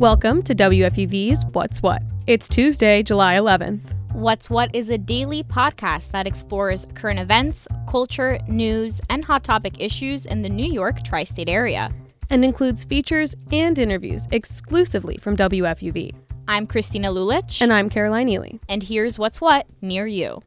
Welcome to WFUV's What's What. It's Tuesday, July 11th. What's What is a daily podcast that explores current events, culture, news, and hot topic issues in the New York tri state area. And includes features and interviews exclusively from WFUV. I'm Christina Lulich. And I'm Caroline Ely. And here's What's What near you.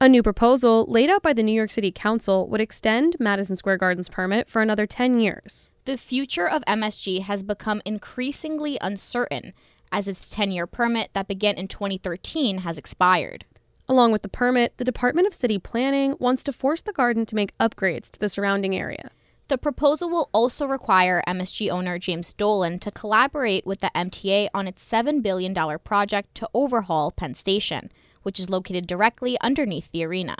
A new proposal laid out by the New York City Council would extend Madison Square Garden's permit for another 10 years. The future of MSG has become increasingly uncertain as its 10 year permit that began in 2013 has expired. Along with the permit, the Department of City Planning wants to force the garden to make upgrades to the surrounding area. The proposal will also require MSG owner James Dolan to collaborate with the MTA on its $7 billion project to overhaul Penn Station, which is located directly underneath the arena.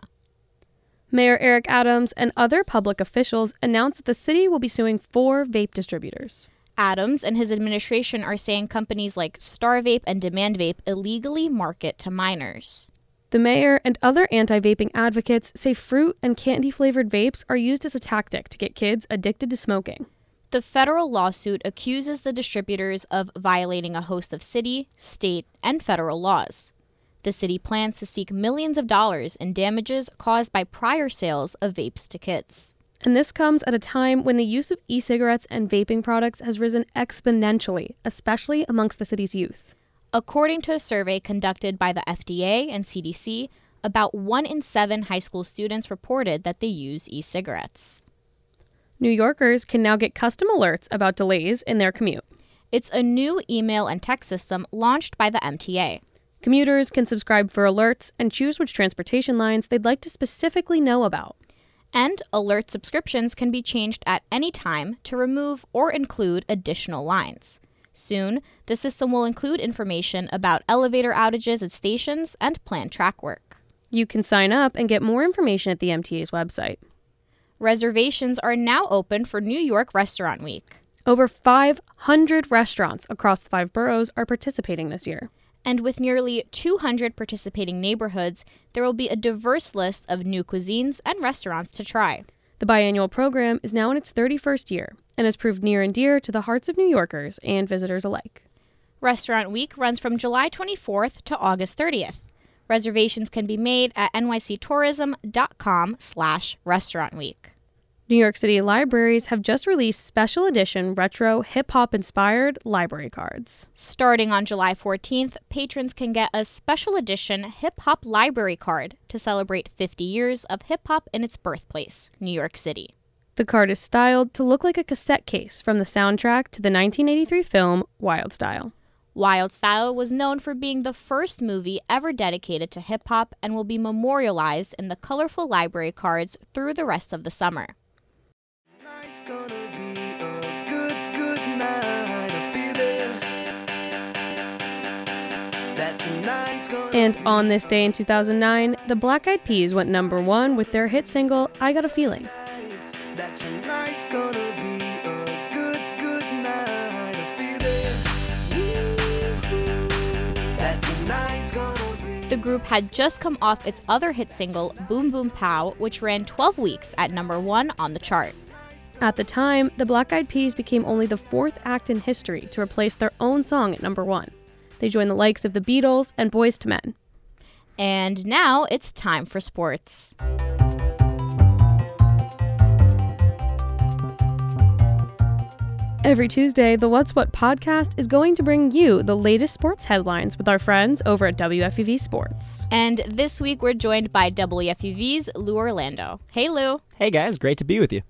Mayor Eric Adams and other public officials announced that the city will be suing four vape distributors. Adams and his administration are saying companies like Star Vape and Demand Vape illegally market to minors. The mayor and other anti vaping advocates say fruit and candy flavored vapes are used as a tactic to get kids addicted to smoking. The federal lawsuit accuses the distributors of violating a host of city, state, and federal laws. The city plans to seek millions of dollars in damages caused by prior sales of vapes to kids. And this comes at a time when the use of e cigarettes and vaping products has risen exponentially, especially amongst the city's youth. According to a survey conducted by the FDA and CDC, about one in seven high school students reported that they use e cigarettes. New Yorkers can now get custom alerts about delays in their commute. It's a new email and text system launched by the MTA. Commuters can subscribe for alerts and choose which transportation lines they'd like to specifically know about. And alert subscriptions can be changed at any time to remove or include additional lines. Soon, the system will include information about elevator outages at stations and planned track work. You can sign up and get more information at the MTA's website. Reservations are now open for New York Restaurant Week. Over 500 restaurants across the five boroughs are participating this year. And with nearly 200 participating neighborhoods, there will be a diverse list of new cuisines and restaurants to try. The biannual program is now in its 31st year and has proved near and dear to the hearts of New Yorkers and visitors alike. Restaurant Week runs from July 24th to August 30th. Reservations can be made at nyctourism.com slash restaurantweek. New York City libraries have just released special edition retro hip hop inspired library cards. Starting on July 14th, patrons can get a special edition hip hop library card to celebrate 50 years of hip hop in its birthplace, New York City. The card is styled to look like a cassette case from the soundtrack to the 1983 film Wild Style. Wild Style was known for being the first movie ever dedicated to hip hop and will be memorialized in the colorful library cards through the rest of the summer. And on this day in 2009, the Black Eyed Peas went number one with their hit single, I Got a Feeling. The group had just come off its other hit single, Boom Boom Pow, which ran 12 weeks at number one on the chart. At the time, the Black Eyed Peas became only the fourth act in history to replace their own song at number one. They joined the likes of the Beatles and Boyz II Men. And now it's time for sports. Every Tuesday, the What's What podcast is going to bring you the latest sports headlines with our friends over at WFUV Sports. And this week, we're joined by WFUV's Lou Orlando. Hey, Lou. Hey, guys. Great to be with you.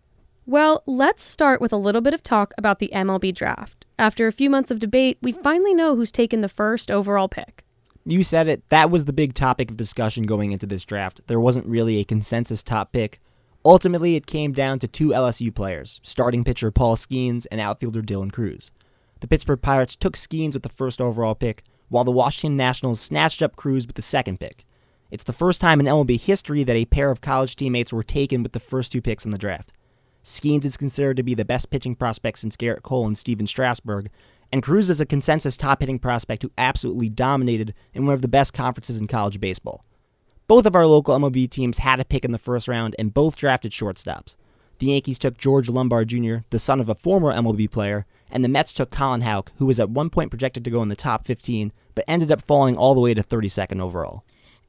Well, let's start with a little bit of talk about the MLB draft. After a few months of debate, we finally know who's taken the first overall pick. You said it. That was the big topic of discussion going into this draft. There wasn't really a consensus top pick. Ultimately, it came down to two LSU players starting pitcher Paul Skenes and outfielder Dylan Crews. The Pittsburgh Pirates took Skenes with the first overall pick, while the Washington Nationals snatched up Crews with the second pick. It's the first time in MLB history that a pair of college teammates were taken with the first two picks in the draft. Skenes is considered to be the best pitching prospect since Gerrit Cole and Stephen Strasburg, and Crews is a consensus top hitting prospect who absolutely dominated in one of the best conferences in college baseball. Both of our local MLB teams had a pick in the first round and both drafted shortstops. The Yankees took George Lombard Jr., the son of a former MLB player, and the Mets took Colin Houck, who was at one point projected to go in the top 15, but ended up falling all the way to 32nd overall.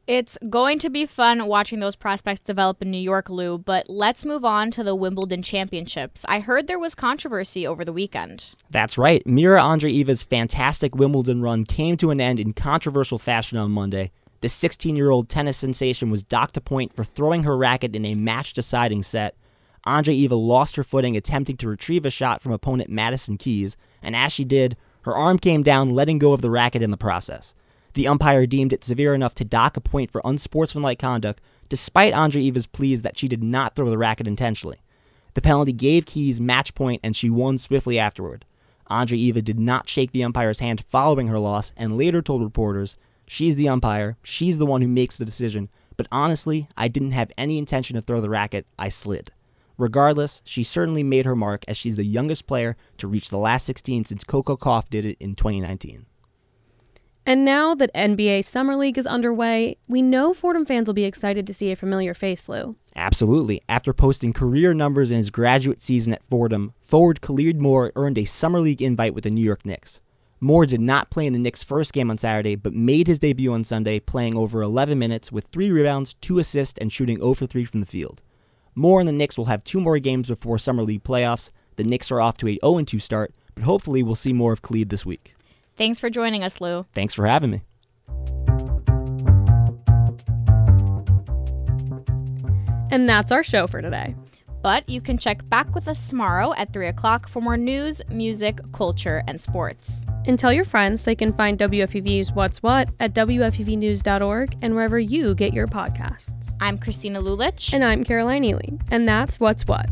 It's going to be fun watching those prospects develop in New York, Lou, but let's move on to the Wimbledon Championships. I heard there was controversy over the weekend. That's right. Mira Andreeva's fantastic Wimbledon run came to an end in controversial fashion on Monday. The 16 year old tennis sensation was docked a point for throwing her racket in a match deciding set. Andreeva lost her footing attempting to retrieve a shot from opponent Madison Keys, and as she did, her arm came down, letting go of the racket in the process. The umpire deemed it severe enough to dock a point for unsportsmanlike conduct, despite Andreeva's pleas that she did not throw the racket intentionally. The penalty gave Keys match point, and she won swiftly afterward. Andreeva did not shake the umpire's hand following her loss and later told reporters, She's the umpire, she's the one who makes the decision, but honestly, I didn't have any intention to throw the racket, I slid. Regardless, she certainly made her mark as she's the youngest player to reach the last 16 since Coco Gauff did it in 2019. And now that NBA Summer League is underway, we know Fordham fans will be excited to see a familiar face, Lou. Absolutely. After posting career numbers in his graduate season at Fordham, forward Khalid Moore earned a Summer League invite with the New York Knicks. Moore did not play in the Knicks' first game on Saturday, but made his debut on Sunday, playing over 11 minutes with 3 rebounds, 2 assists, and shooting 0 for 3 from the field. Moore and the Knicks will have two more games before Summer League playoffs. The Knicks are off to a 0 2 start, but hopefully we'll see more of Khalid this week. Thanks for joining us, Lou. Thanks for having me. And that's our show for today. But you can check back with us tomorrow at 3 o'clock for more news, music, culture, and sports. And tell your friends they can find WFUV's What's What at WFUVnews.org and wherever you get your podcasts. I'm Christina Lulich. And I'm Caroline Ely. And that's What's What.